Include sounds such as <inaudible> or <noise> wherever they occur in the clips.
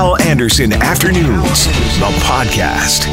Hal Anderson Afternoons, the podcast.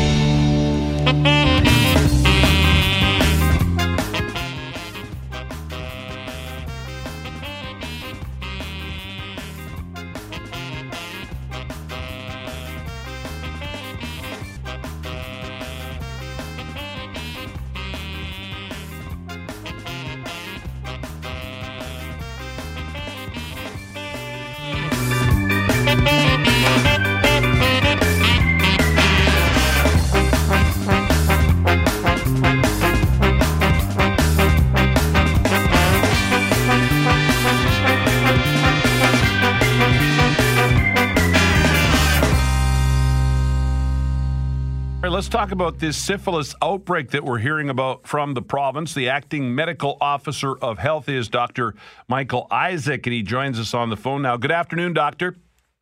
About this syphilis outbreak that we're hearing about from the province. The acting medical officer of health is Dr. Michael Isaac, and he joins us on the phone now. Good afternoon, doctor.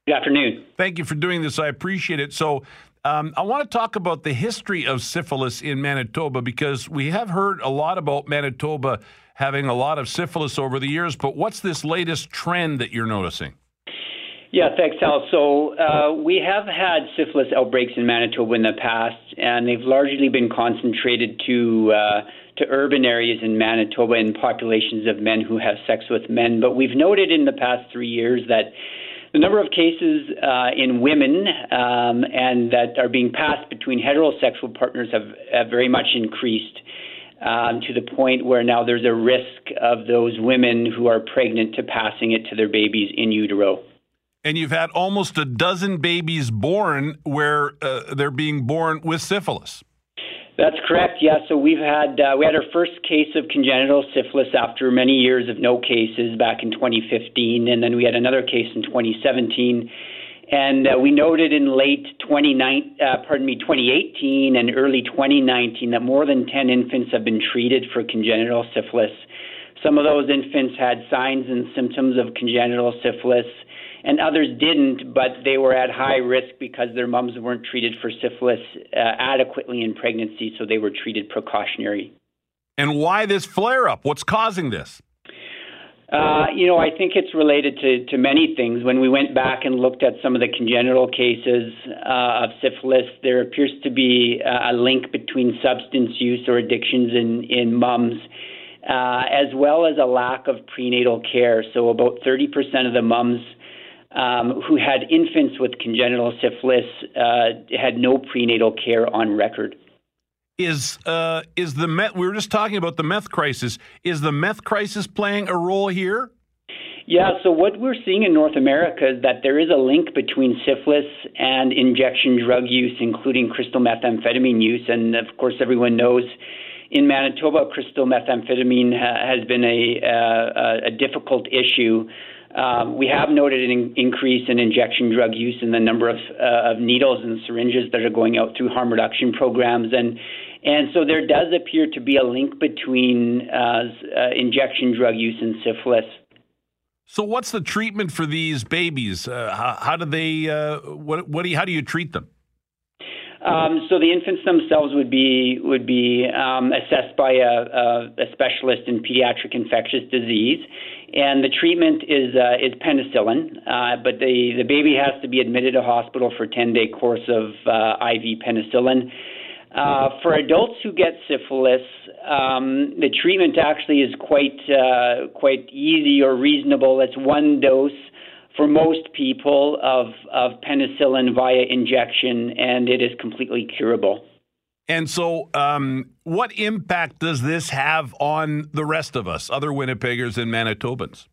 Good afternoon. Thank you for doing this. I appreciate it. So, um, I want to talk about the history of syphilis in Manitoba because we have heard a lot about Manitoba having a lot of syphilis over the years, but what's this latest trend that you're noticing? Yeah, thanks, Hal. So uh, we have had syphilis outbreaks in Manitoba in the past, and they've largely been concentrated to uh, to urban areas in Manitoba and populations of men who have sex with men. But we've noted in the past three years that the number of cases uh, in women um, and that are being passed between heterosexual partners have, have very much increased. Um, to the point where now there's a risk of those women who are pregnant to passing it to their babies in utero and you've had almost a dozen babies born where uh, they're being born with syphilis. That's correct. Yeah. So we've had uh, we had our first case of congenital syphilis after many years of no cases back in 2015, and then we had another case in 2017. And uh, we noted in late 29, uh, pardon me, 2018 and early 2019 that more than 10 infants have been treated for congenital syphilis. Some of those infants had signs and symptoms of congenital syphilis and others didn't, but they were at high risk because their mums weren't treated for syphilis uh, adequately in pregnancy, so they were treated precautionary. And why this flare up? What's causing this? Uh, you know, I think it's related to, to many things. When we went back and looked at some of the congenital cases uh, of syphilis, there appears to be a link between substance use or addictions in, in mums, uh, as well as a lack of prenatal care. So, about 30% of the mums um, who had infants with congenital syphilis uh, had no prenatal care on record. Is uh, is the meth? We were just talking about the meth crisis. Is the meth crisis playing a role here? Yeah, so what we're seeing in North America is that there is a link between syphilis and injection drug use, including crystal methamphetamine use. And of course, everyone knows in Manitoba, crystal methamphetamine ha- has been a, uh, a difficult issue. Um, we have noted an increase in injection drug use and the number of, uh, of needles and syringes that are going out through harm reduction programs. And, and so there does appear to be a link between uh, uh, injection drug use and syphilis. So, what's the treatment for these babies? Uh, how, how, do they? Uh, what? What do you? How do you treat them? Um, so the infants themselves would be would be um, assessed by a, a, a, specialist in pediatric infectious disease, and the treatment is uh, is penicillin. Uh, but the the baby has to be admitted to hospital for ten day course of uh, IV penicillin. Uh, for adults who get syphilis, um, the treatment actually is quite uh, quite easy or reasonable. It's one dose for most people of, of penicillin via injection, and it is completely curable. And so, um, what impact does this have on the rest of us, other Winnipeggers and Manitobans?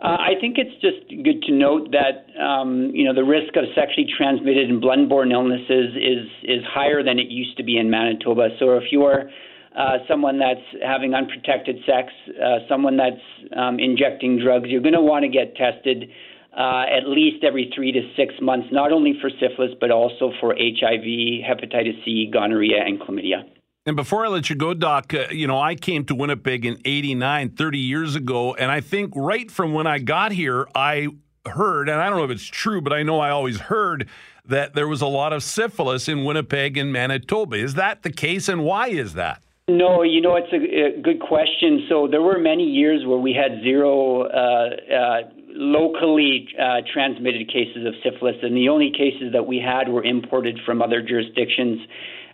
Uh, I think it's just good to note that um, you know the risk of sexually transmitted and blood-borne illnesses is is higher than it used to be in Manitoba. So if you're uh, someone that's having unprotected sex, uh, someone that's um, injecting drugs, you're going to want to get tested uh, at least every three to six months, not only for syphilis, but also for HIV, hepatitis C, gonorrhea, and chlamydia. And before I let you go, Doc, uh, you know, I came to Winnipeg in 89, 30 years ago. And I think right from when I got here, I heard, and I don't know if it's true, but I know I always heard that there was a lot of syphilis in Winnipeg and Manitoba. Is that the case? And why is that? No, you know, it's a, a good question. So there were many years where we had zero uh, uh, locally uh, transmitted cases of syphilis, and the only cases that we had were imported from other jurisdictions.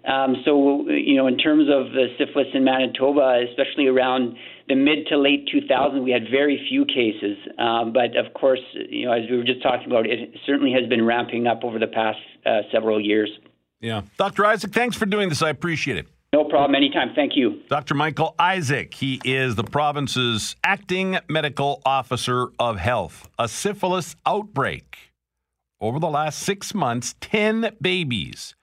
Um, so, you know, in terms of the syphilis in Manitoba, especially around the mid to late 2000s, we had very few cases. Um, but of course, you know, as we were just talking about, it certainly has been ramping up over the past uh, several years. Yeah. Dr. Isaac, thanks for doing this. I appreciate it. No problem. Anytime. Thank you. Dr. Michael Isaac. He is the province's acting medical officer of health. A syphilis outbreak. Over the last six months, 10 babies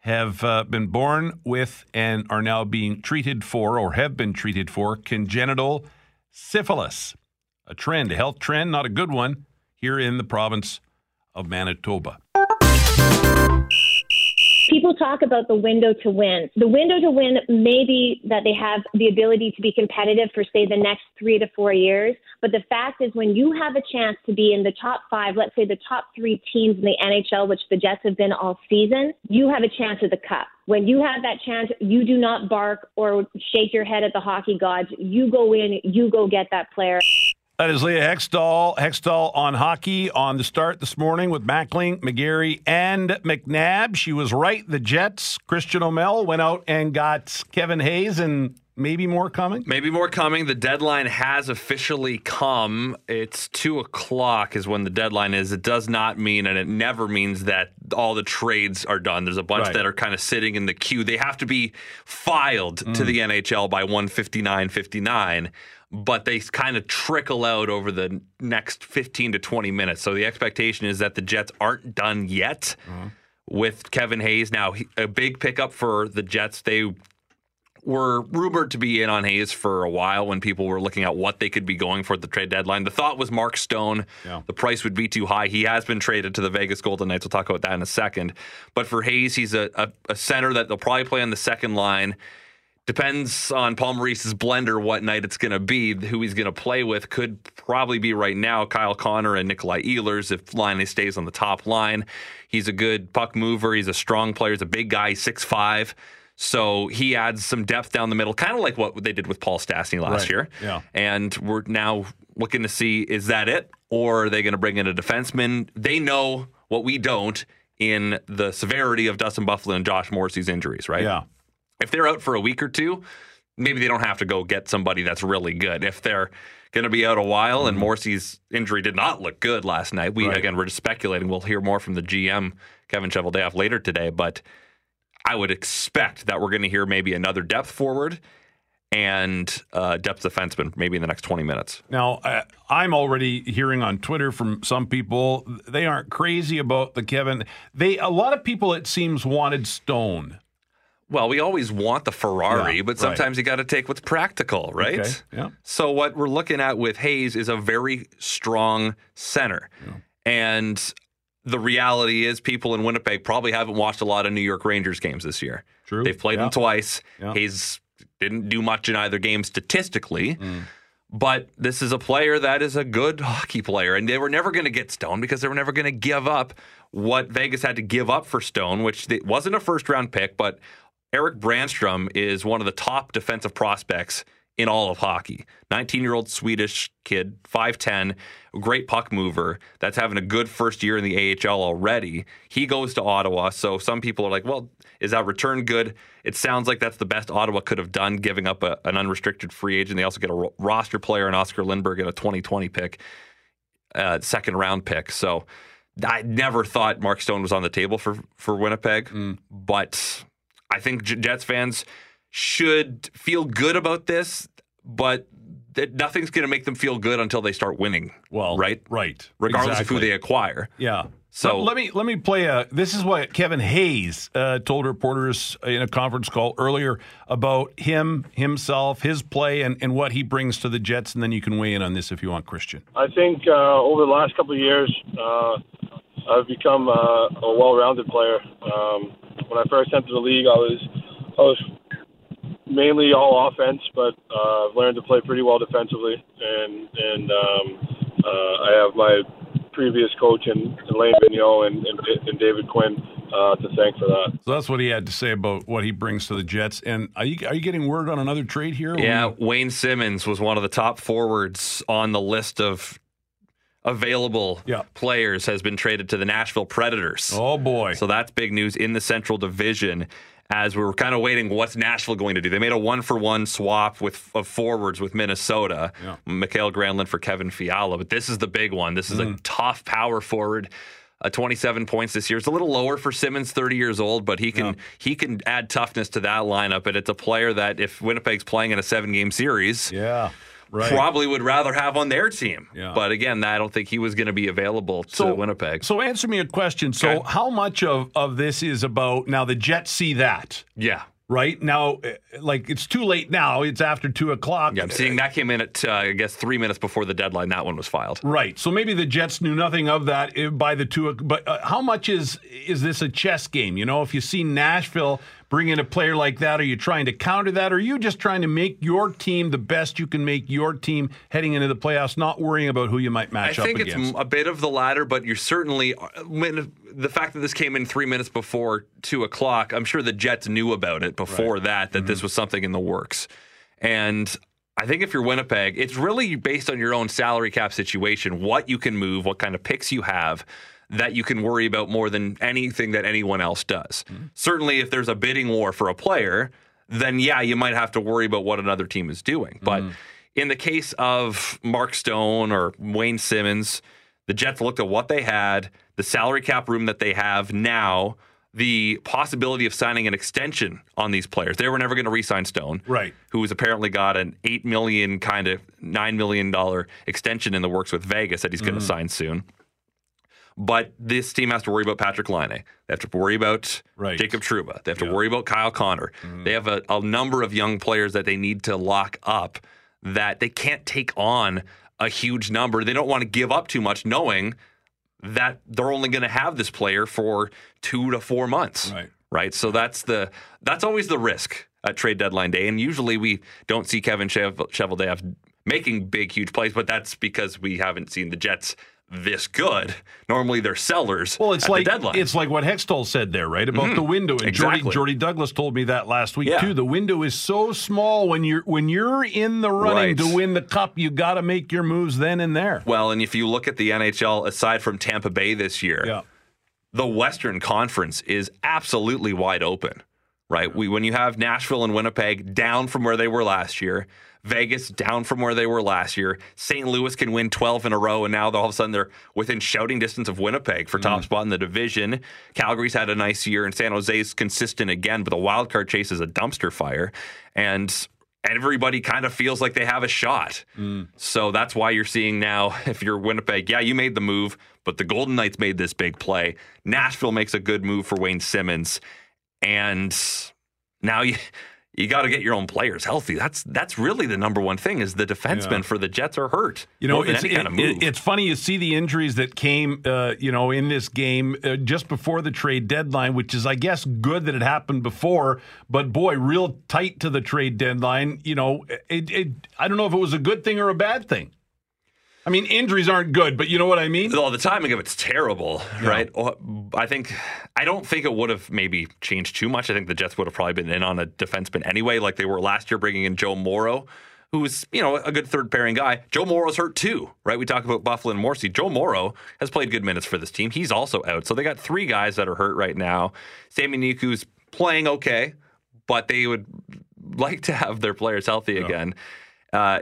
have uh, been born with and are now being treated for or have been treated for congenital syphilis. A trend, a health trend, not a good one, here in the province of Manitoba people talk about the window to win. The window to win may be that they have the ability to be competitive for, say, the next three to four years. But the fact is, when you have a chance to be in the top five, let's say the top three teams in the NHL, which the Jets have been all season, you have a chance at the cup. When you have that chance, you do not bark or shake your head at the hockey gods. You go in, you go get that player. That is Leah Hextall. Hextall on hockey on the start this morning with Mackling, McGarry, and McNabb. She was right. The Jets, Christian Aumell, went out and got Kevin Hayes and maybe more coming? Maybe more coming. The deadline has officially come. It's two o'clock is when the deadline is. It does not mean, and it never means that all the trades are done. There's a bunch right. that are kind of sitting in the queue. They have to be filed mm. to the NHL by 159.59 but they kind of trickle out over the next 15 to 20 minutes. So the expectation is that the Jets aren't done yet uh-huh. with Kevin Hayes. Now, a big pickup for the Jets. They were rumored to be in on Hayes for a while when people were looking at what they could be going for at the trade deadline. The thought was Mark Stone. Yeah. The price would be too high. He has been traded to the Vegas Golden Knights. We'll talk about that in a second. But for Hayes, he's a, a, a center that they'll probably play on the second line. Depends on Paul Maurice's blender what night it's going to be, who he's going to play with. Could probably be right now Kyle Connor and Nikolai Ehlers if Laine stays on the top line. He's a good puck mover. He's a strong player. He's a big guy, six five. So he adds some depth down the middle, kind of like what they did with Paul Stastny last right. year. Yeah. And we're now looking to see is that it, or are they going to bring in a defenseman? They know what we don't in the severity of Dustin Byfuglien and Josh Morrissey's injuries, right? Yeah. If they're out for a week or two, maybe they don't have to go get somebody that's really good. If they're going to be out a while, and mm-hmm. Morrissey's injury did not look good last night. We right. again we're just speculating. We'll hear more from the GM Kevin Cheveldayoff later today, but I would expect that we're going to hear maybe another depth forward and uh, depth defenseman maybe in the next 20 minutes. Now, uh, I'm already hearing on Twitter from some people they aren't crazy about the Kevin. They a lot of people it seems wanted Stone. Well, we always want the Ferrari, yeah, but sometimes right. you got to take what's practical, right? Okay, yeah. So what we're looking at with Hayes is a very strong center. Yeah. And the reality is people in Winnipeg probably haven't watched a lot of New York Rangers games this year. True. They've played yeah. them twice. Yeah. Hayes didn't do much in either game statistically. Mm. But this is a player that is a good hockey player, and they were never going to get Stone because they were never going to give up what Vegas had to give up for Stone, which wasn't a first round pick, but Erik Brannstrom is one of the top defensive prospects in all of hockey. 19 year old Swedish kid, 5'10, great puck mover that's having a good first year in the AHL already. He goes to Ottawa. So some people are like, well, is that return good? It sounds like that's the best Ottawa could have done, giving up a, an unrestricted free agent. They also get a roster player in Oscar Lindberg and a 2020 pick, uh, second round pick. So I never thought Mark Stone was on the table for, for Winnipeg, mm. but I think Jets fans should feel good about this, but that nothing's going to make them feel good until they start winning. Well, right, right, regardless exactly. of who they acquire. Yeah. So let, let me let me play a. This is what Kevin Hayes uh, told reporters in a conference call earlier about him himself, his play, and, and what he brings to the Jets. And then you can weigh in on this if you want, Christian. I think uh, over the last couple of years, uh, I've become uh, a well-rounded player. Um, when I first entered the league, I was I was mainly all offense, but uh, I've learned to play pretty well defensively, and and um, uh, I have my previous coach and, and Alain Vigneault and, and, and David Quinn uh, to thank for that. So that's what he had to say about what he brings to the Jets. And are you are you getting word on another trade here? Yeah, Wayne Simmonds was one of the top forwards on the list of available Yeah. players has been traded to the Nashville Predators. Oh boy. So that's big news in the Central Division. As we were kind of waiting, what's Nashville going to do? They made a one-for-one swap with of forwards with Minnesota, Yeah. Mikael Granlund for Kevin Fiala. But this is the big one. This is Mm. a tough power forward. Uh, 27 points this year. It's a little lower for Simmonds, 30 years old, but he can Yeah. he can add toughness to that lineup. And it's a player that if Winnipeg's playing in a seven-game series, yeah. Right. probably would rather have on their team. Yeah. But again, I don't think he was going to be available to So- Winnipeg. So answer me a question. So Okay. how much of, of this is about now the Jets see that, yeah. right? Now eh, like it's too late now. It's after two o'clock. Yeah, I'm seeing that came in at uh, I guess three minutes before the deadline. That one was filed. Right. So maybe the Jets knew nothing of that eh, by the two. But uh, how much is is this a chess game? You know, if you see Nashville bring in a player like that, are you trying to counter that? Or are you just trying to make your team the best you can make your team heading into the playoffs, not worrying about who you might I match up with? I think it's a bit of the latter, but you're certainly when the fact that this came in three minutes before two o'clock. I'm sure the Jets knew about it before that that Mm-hmm. this was something in the works, and. I think if you're Winnipeg, it's really based on your own salary cap situation, what you can move, what kind of picks you have that you can worry about more than anything that anyone else does. Mm-hmm. Certainly, if there's a bidding war for a player, then yeah, you might have to worry about what another team is doing. But Mm-hmm. in the case of Mark Stone or Wayne Simmonds, the Jets looked at what they had, the salary cap room that they have now, the possibility of signing an extension on these players. They were never going to re-sign Stone, Right. Who's apparently got an eight million kind of nine million dollar extension in the works with Vegas that he's Mm-hmm. going to sign soon. But this team has to worry about Patrik Laine. They have to worry about Right. Jacob Trouba. They have to Yeah. worry about Kyle Connor. Mm-hmm. They have a, a number of young players that they need to lock up that they can't take on a huge number. They don't want to give up too much, knowing that they're only going to have this player for two to four months. Right. Right. So that's the that's always the risk at trade deadline day. And usually we don't see Kevin Chev- Cheveldayoff making big, huge plays, but that's because we haven't seen the Jets this good. Normally they're sellers. Well, it's like the deadline. it's like what Hextall said there, right? About mm-hmm. the window. And Exactly. Jordy, Jordy Douglas told me that last week Yeah. too. The window is so small when you're when you're in the running Right. to win the cup, you got to make your moves then and there. well, and if you look at the NHL, aside from Tampa Bay this year, Yeah. the Western Conference is absolutely wide open, right? We when you have Nashville and Winnipeg down from where they were last year, Vegas down from where they were last year, St. Louis can win 12 in a row, and now all of a sudden they're within shouting distance of Winnipeg for top mm. spot in the division. Calgary's had a nice year, and San Jose's consistent again, but the wild card chase is a dumpster fire, and everybody kind of feels like they have a shot. Mm. So that's why you're seeing now, <laughs> if you're Winnipeg, yeah, you made the move, but the Golden Knights made this big play. Nashville makes a good move for Wayne Simmonds, and now you you got to get your own players healthy. That's that's really the number one thing is the defensemen Yeah. for the Jets are hurt. You know, it's, any kind of it- move. it- it's funny you see the injuries that came, uh, you know, in this game uh, just before the trade deadline, which is, I guess, good that it happened before. But boy, real tight to the trade deadline. You know, it, it, I don't know if it was a good thing or a bad thing. I mean, injuries aren't good, but you know what I mean. Well, the timing of it's terrible, right? Oh, I think I don't think it would have maybe changed too much. I think the Jets would have probably been in on a defenseman anyway, like they were last year, bringing in Joe Morrow, who's you know a good third pairing guy. Joe Morrow's hurt too, right? We talk about Byfuglien and Morrissey. Joe Morrow has played good minutes for this team. He's also out, so they got three guys that are hurt right now. Sami Niku's playing okay, but they would like to have their players healthy again. Uh,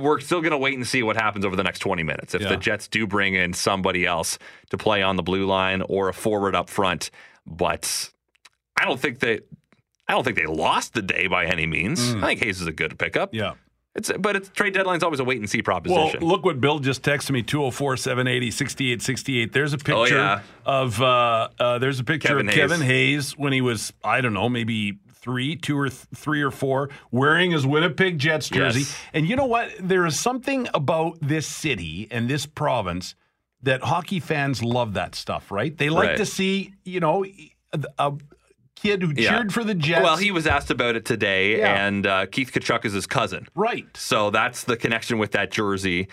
we're still going to wait and see what happens over the next 20 minutes. If Yeah. the Jets do bring in somebody else to play on the blue line or a forward up front, but I don't think that I don't think they lost the day by any means. I think Hayes is a good pickup. Mm. Yeah. It's but it's trade deadline's always a wait and see proposition. Well, look what Bill just texted me 204 780 6868. There's a picture Oh, yeah. of uh, uh, there's a picture Kevin of Hayes. Kevin Hayes when he was I don't know, maybe 3, 2 or th- 3 or 4 wearing his Winnipeg Jets jersey. Yes. And you know what? There is something about this city and this province that hockey fans love that stuff, right? They like Right. to see, you know, a, a kid who Yeah. cheered for the Jets. well, he was asked about it today, Yeah. and uh, Keith Tkachuk is his cousin. right. So that's the connection with that jersey,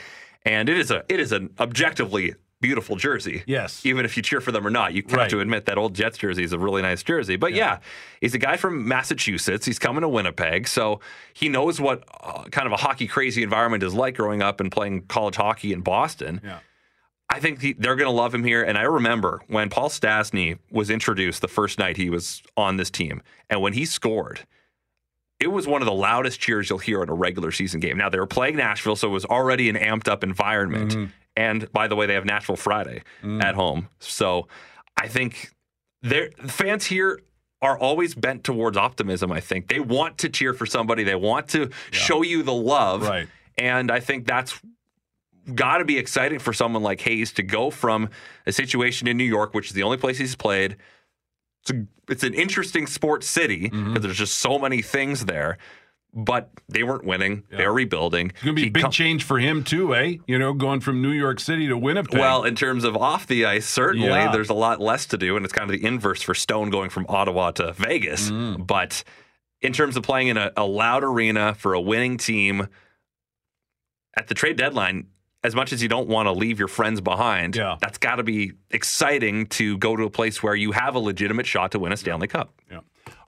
and it is a it is an objectively beautiful jersey. Yes. Even if you cheer for them or not, you have Right. to admit that old Jets jersey is a really nice jersey. But yeah. he's a guy from Massachusetts. He's coming to Winnipeg, so he knows what uh, kind of a hockey crazy environment is like growing up and playing college hockey in Boston. Yeah. I think he, they're going to love him here. And I remember when Paul Stastny was introduced the first night he was on this team, and when he scored, it was one of the loudest cheers you'll hear in a regular season game. Now they were playing Nashville, so it was already an amped up environment. And by the way, they have Nashville Friday at home, so I think their fans here are always bent towards optimism. I think they want to cheer for somebody, they want to show you the love, Right. and I think that's got to be exciting for someone like Hayes to go from a situation in New York, which is the only place he's played. It's, a, it's an interesting sports city because Mm-hmm. there's just so many things there. But they weren't winning; They're rebuilding. It's going to be a big come- change for him, too, eh? You know, going from New York City to Winnipeg. Well, in terms of off the ice, certainly Yeah. there's a lot less to do, and it's kind of the inverse for Stone going from Ottawa to Vegas. Mm. But in terms of playing in a, a loud arena for a winning team at the trade deadline, as much as you don't want to leave your friends behind, Yeah. that's got to be exciting to go to a place where you have a legitimate shot to win a Stanley Cup. Yeah.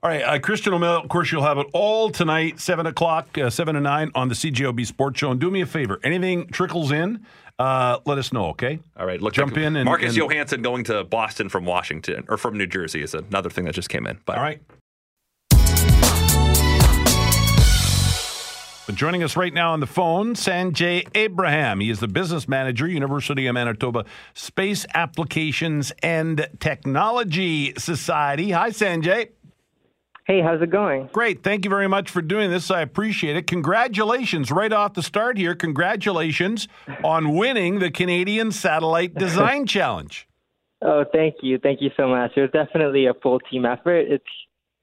All right, uh, Christian Aumell, of course, you'll have it all tonight, 7 o'clock, uh, 7 to 9 on the CJOB Sports Show. And do me a favor, anything trickles in, uh, let us know, okay? All right, look, Jump in and- Marcus and- Johansson going to Boston from Washington or from New Jersey is another thing that just came in. But All right. But joining us right now on the phone, Sanjay Abraham. He is the business manager, University of Manitoba Space Applications and Technology Society. Hi, Sanjay. Hey, how's it going? Great. Thank you very much for doing this. I appreciate it. Congratulations right off the start here. Congratulations on winning the Canadian Satellite Design <laughs> Challenge. Oh, thank you. Thank you so much. It was definitely a full team effort. It's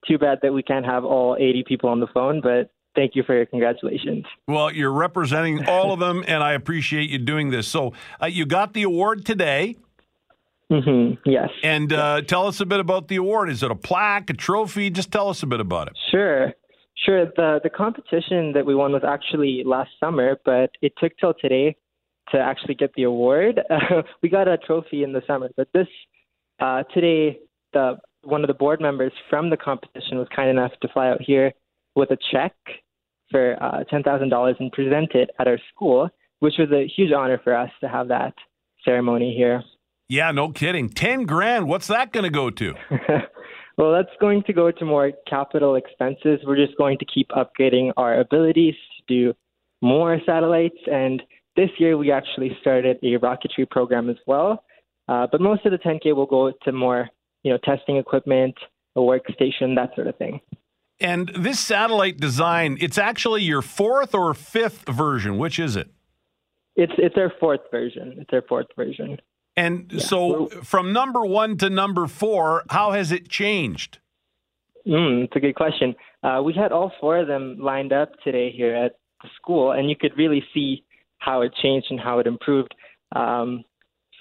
too bad that we can't have all 80 people on the phone, but thank you for your congratulations. Well, you're representing all of them, and I appreciate you doing this. So, uh, you got the award today, hmm Yes. and uh, tell us a bit about the award. Is it a plaque, a trophy? Just tell us a bit about it. Sure. Sure. The the competition that we won was actually last summer, but it took till today to actually get the award. <laughs> we got a trophy in the summer, but this uh, today the one of the board members from the competition was kind enough to fly out here with a check for uh, ten thousand dollars and present it at our school, which was a huge honor for us to have that ceremony here. Yeah, no kidding. 10 grand. What's that going to go to? <laughs> well, that's going to go to more capital expenses. We're just going to keep upgrading our abilities to do more satellites. And this year, we actually started a rocketry program as well. Uh, but most of the 10K will go to more, you know, testing equipment, a workstation, that sort of thing. And this satellite design, it's actually your fourth or fifth version. Which is it? It's it's our fourth version. It's our fourth version. And so from number one to number four, how has it changed? Mm, it's a good question. Uh, we had all four of them lined up today here at the school, and you could really see how it changed and how it improved. Um,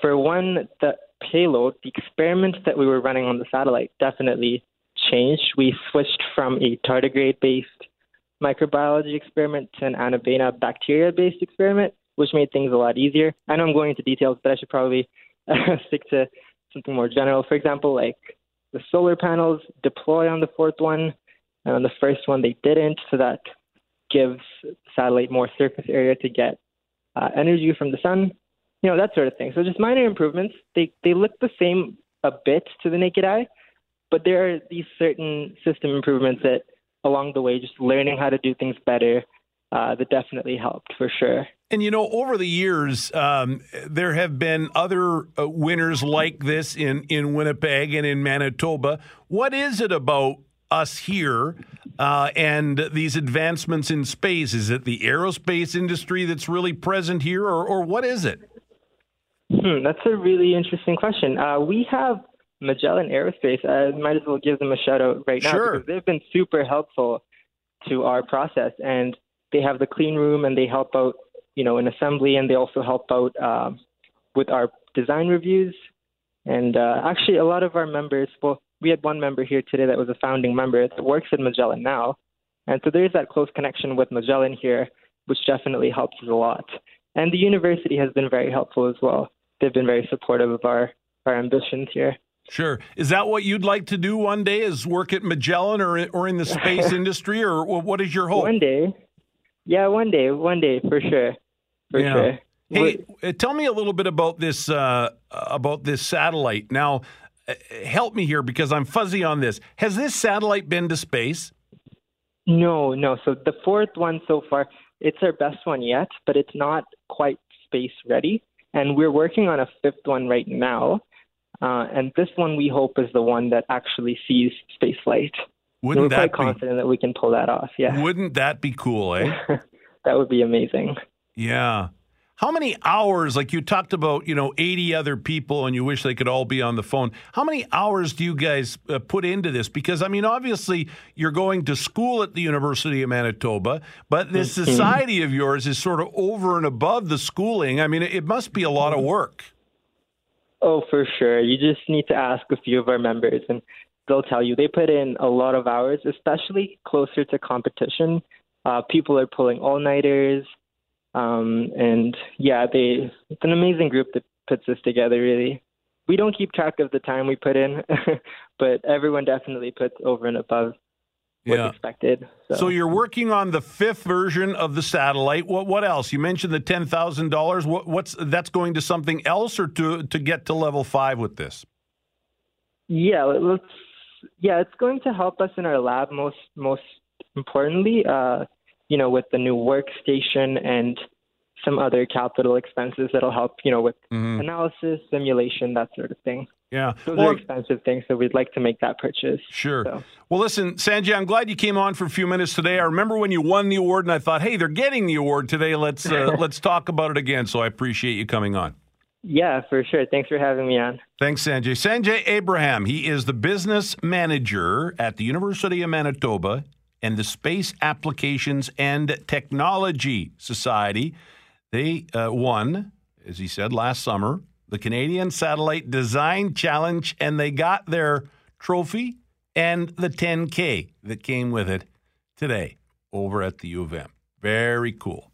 for one, the payload, the experiment that we were running on the satellite definitely changed. We switched from a tardigrade based microbiology experiment to an anabaena bacteria based experiment, which made things a lot easier. I know I'm going into details, but I should probably <laughs> stick to something more general. For example, like the solar panels deploy on the fourth one, and on the first one they didn't, so that gives satellite more surface area to get uh, energy from the sun, you know that sort of thing. So just minor improvements. They they look the same a bit to the naked eye, but there are these certain system improvements that along the way, just learning how to do things better, uh, that definitely helped for sure. And you know, over the years, um, there have been other uh, winners like this in, in Winnipeg and in Manitoba. What is it about us here uh, and these advancements in space? Is it the aerospace industry that's really present here, or, or what is it? Hmm, that's a really interesting question. Uh, we have Magellan Aerospace. I might as well give them a shout out right now Sure. because they've been super helpful to our process, and they have the clean room and they help out, you know, in assembly, and they also help out uh, with our design reviews. And uh, actually, a lot of our members, well, we had one member here today that was a founding member that works at Magellan now, and so there is that close connection with Magellan here, which definitely helps us a lot. And the university has been very helpful as well. they've been very supportive of our our ambitions here. Sure. Is that what you'd like to do one day? Is work at Magellan or or in the space <laughs> industry, or what is your hope? One day, yeah, one day, one day for sure, for yeah. sure. Hey, uh, tell me a little bit about this uh, about this satellite. Now, uh, help me here because I'm fuzzy on this. Has this satellite been to space? No, no. So the fourth one so far, it's our best one yet, but it's not quite space ready. And we're working on a fifth one right now. Uh, and this one we hope is the one that actually sees space flight. Wouldn't we're that quite confident that we can pull that off. Yeah. Wouldn't that be cool, eh? <laughs> that would be amazing. Yeah. How many hours, like you talked about, you know, 80 other people and you wish they could all be on the phone. How many hours do you guys uh, put into this? Because, I mean, obviously you're going to school at the University of Manitoba, but this mm-hmm. society of yours is sort of over and above the schooling. I mean, it must be a lot of work. Oh, for sure. You just need to ask a few of our members, and they'll tell you they put in a lot of hours, especially closer to competition. Uh, people are pulling all nighters. Um, and yeah, they it's an amazing group that puts this together. Really, we don't keep track of the time we put in, <laughs> but everyone definitely puts over and above what's expected. So. so. you're working on the fifth version of the satellite. What what else? You mentioned the ten thousand dollars. What what's that's going to something else or to to get to level five with this? Yeah, let's. Yeah, it's going to help us in our lab most most importantly. Uh, you know, with the new workstation and some other capital expenses that'll help, you know, with mm-hmm. analysis, simulation, that sort of thing. Yeah. Those well, are expensive things, so we'd like to make that purchase. Sure. So. Well, listen, Sanjay, I'm glad you came on for a few minutes today. I remember when you won the award, and I thought, hey, they're getting the award today. Let's uh, <laughs> let's talk about it again. So I appreciate you coming on. Yeah, for sure. Thanks for having me on. Thanks, Sanjay. Sanjay Abraham. He is the business manager at the University of Manitoba and the Space Applications and Technology Society. They uh, won, as he said, last summer, the Canadian Satellite Design Challenge, and they got their trophy and the 10K that came with it today over at the U of M. Very cool.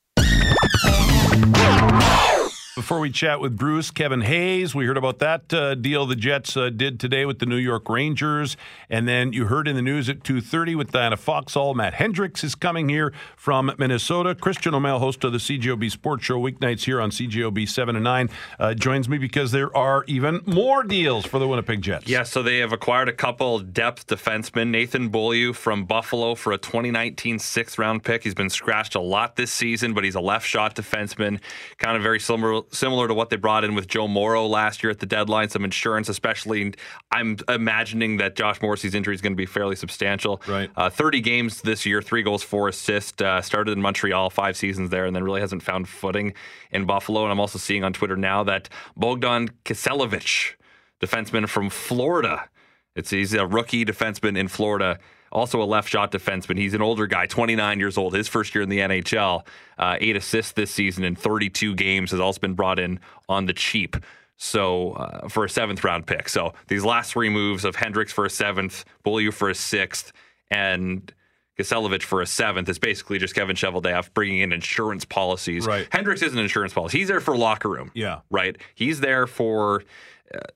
Before we chat with Bruce, Kevin Hayes, we heard about that uh, deal the Jets uh, did today with the New York Rangers, and then you heard in the news at 2:30 with Diana Foxall, Matt Hendricks is coming here from Minnesota. Christian Aumell, host of the CJOB Sports Show weeknights here on CJOB 7 and 9, uh, joins me because there are even more deals for the Winnipeg Jets. Yeah, so they have acquired a couple depth defensemen. Nathan Beaulieu from Buffalo for a 2019 sixth round pick. He's been scratched a lot this season, but he's a left shot defenseman, kind of very similar similar to what they brought in with Joe Morrow last year at the deadline, some insurance, especially. I'm imagining that Josh Morrissey's injury is going to be fairly substantial. Right. Uh, 30 games this year, three goals, four assists. Uh, started in Montreal, five seasons there, and then really hasn't found footing in Buffalo. And I'm also seeing on Twitter now that Bogdan Kiselevich, defenseman from Florida, it's he's a rookie defenseman in Florida also a left shot defenseman. He's an older guy, 29 years old. His first year in the NHL, uh, eight assists this season in 32 games, has also been brought in on the cheap. So uh, for a seventh round pick. So these last three moves of Hendricks for a seventh, Beaulieu for a sixth, and Kiselevich for a seventh is basically just Kevin Cheveldayoff bringing in insurance policies. Right. Hendricks is an insurance policy. He's there for locker room. Yeah. Right. He's there for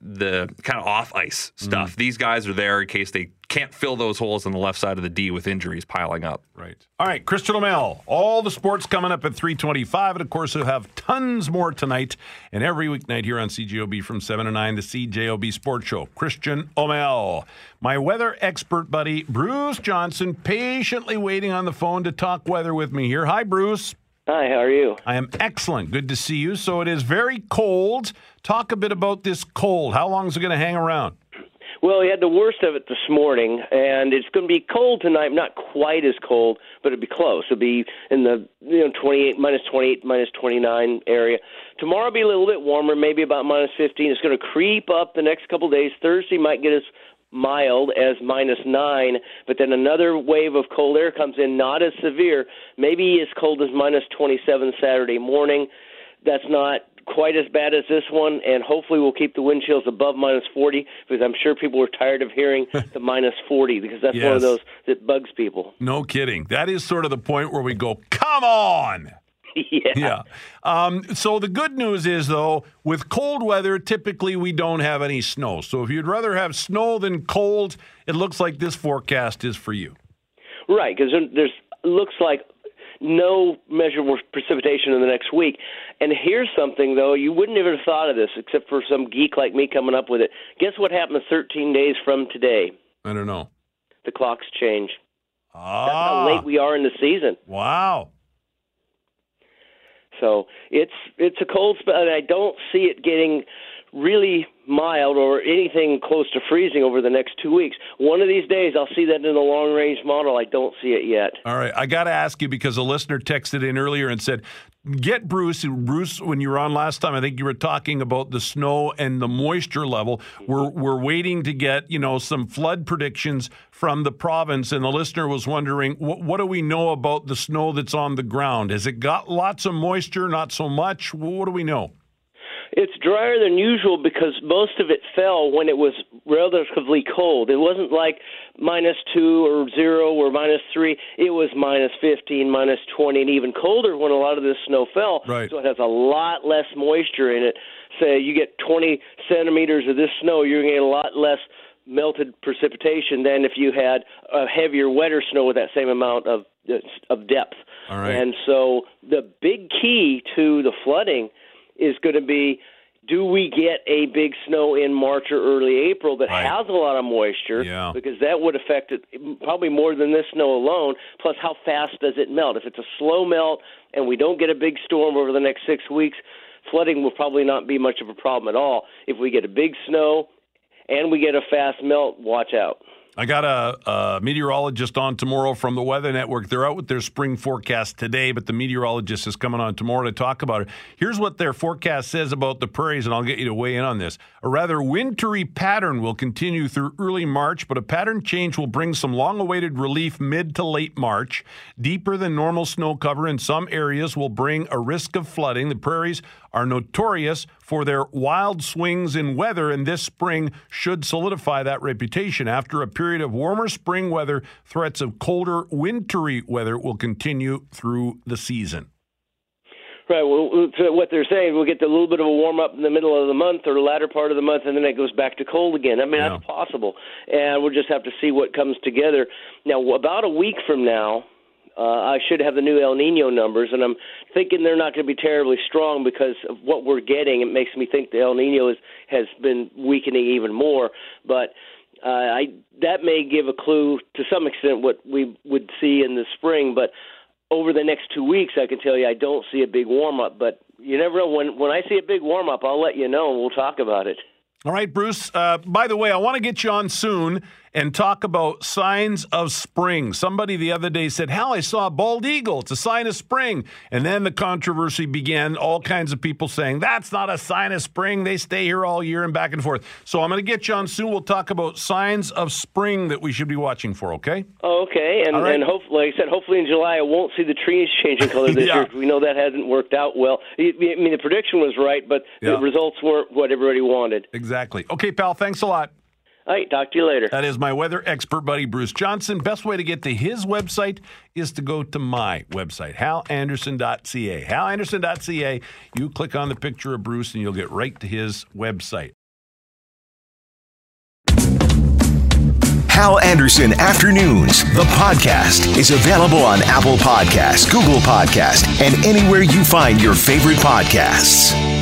the kind of off ice stuff. Mm. These guys are there in case they can't fill those holes on the left side of the D with injuries piling up. Right. All right, Christian Aumell. All the sports coming up at 325. And of course, we'll have tons more tonight and every weeknight here on CJOB from 7 to 9, the CJOB Sports Show. Christian Aumell. My weather expert buddy, Bruce Johnson, patiently waiting on the phone to talk weather with me here. Hi, Bruce. Hi, how are you? I am excellent. Good to see you. So it is very cold. Talk a bit about this cold. How long is it going to hang around? Well, we had the worst of it this morning, and it's going to be cold tonight. Not quite as cold, but it'll be close. It'll be in the you know 28, minus 28, minus 29 area. Tomorrow will be a little bit warmer, maybe about minus 15. It's going to creep up the next couple of days. Thursday might get us mild as minus nine, but then another wave of cold air comes in, not as severe, maybe as cold as minus 27 Saturday morning. That's not quite as bad as this one, and hopefully we'll keep the wind chills above minus 40 because I'm sure people are tired of hearing <laughs> the minus 40 because that's yes. one of those that bugs people. No kidding. That is sort of the point where we go, come on. <laughs> yeah. Yeah. Um, so the good news is, though, with cold weather, typically we don't have any snow. So if you'd rather have snow than cold, it looks like this forecast is for you. Right, because there's looks like no measurable precipitation in the next week. And here's something though, you wouldn't even have thought of this except for some geek like me coming up with it. Guess what happens 13 days from today? I don't know. The clocks change. Ah, That's how late we are in the season. wow. So it's it's a cold spell, and I don't see it getting really mild or anything close to freezing over the next two weeks. One of these days, I'll see that in the long range model. I don't see it yet. All right, I got to ask you because a listener texted in earlier and said, "Get Bruce." Bruce, when you were on last time, I think you were talking about the snow and the moisture level. We're we're waiting to get you know some flood predictions from the province, and the listener was wondering what what do we know about the snow that's on the ground? Has it got lots of moisture? Not so much. What do we know? It's drier than usual because most of it fell when it was relatively cold. It wasn't like minus two or zero or minus three. It was minus 15, minus 20, and even colder when a lot of this snow fell. Right. So it has a lot less moisture in it. Say you get 20 centimeters of this snow, you're going to get a lot less melted precipitation than if you had a heavier, wetter snow with that same amount of of depth. Right. And so the big key to the flooding is going to be do we get a big snow in March or early April that Right. has a lot of moisture? Yeah. Because that would affect it probably more than this snow alone. Plus, how fast does it melt? If it's a slow melt and we don't get a big storm over the next six weeks, flooding will probably not be much of a problem at all. If we get a big snow and we get a fast melt, watch out. I got a, a meteorologist on tomorrow from the Weather Network. They're out with their spring forecast today, but the meteorologist is coming on tomorrow to talk about it. Here's what their forecast says about the prairies, and I'll get you to weigh in on this. A rather wintry pattern will continue through early March, but a pattern change will bring some long awaited relief mid to late March. Deeper than normal snow cover in some areas will bring a risk of flooding. The prairies are notorious for their wild swings in weather, and this spring should solidify that reputation. After a period of warmer spring weather, threats of colder, wintry weather will continue through the season. Right. Well, so what they're saying, we'll get a little bit of a warm up in the middle of the month or the latter part of the month, and then it goes back to cold again. I mean, Yeah. that's possible, and we'll just have to see what comes together. Now, about a week from now, uh, I should have the new El Nino numbers, and I'm thinking they're not going to be terribly strong because of what we're getting. It makes me think the El Nino is, has been weakening even more, but. Uh, I that may give a clue to some extent what we would see in the spring, but over the next two weeks, I can tell you I don't see a big warm up. But you never know. When when I see a big warm up, I'll let you know, and we'll talk about it. All right, Bruce. Uh, by the way, I want to get you on soon and talk about signs of spring. Somebody the other day said, Hal, I saw a bald eagle. It's a sign of spring. And then the controversy began. All kinds of people saying, That's not a sign of spring. They stay here all year and back and forth. So I'm going to get you on soon. We'll talk about signs of spring that we should be watching for, okay? Okay, and right. and hopefully, like I said, hopefully in July I won't see the trees changing color <laughs> this Yeah. year. We know that hasn't worked out well. I I mean, the prediction was right, but Yeah. the results weren't what everybody wanted. Exactly. Okay, pal. Thanks a lot. All right, talk to you later. That is my weather expert buddy, Bruce Johnson. Best way to get to his website is to go to my website, halanderson.ca. Halanderson.ca. You click on the picture of Bruce and you'll get right to his website. Hal Anderson Afternoons, the podcast, is available on Apple Podcasts, Google Podcasts, and anywhere you find your favorite podcasts.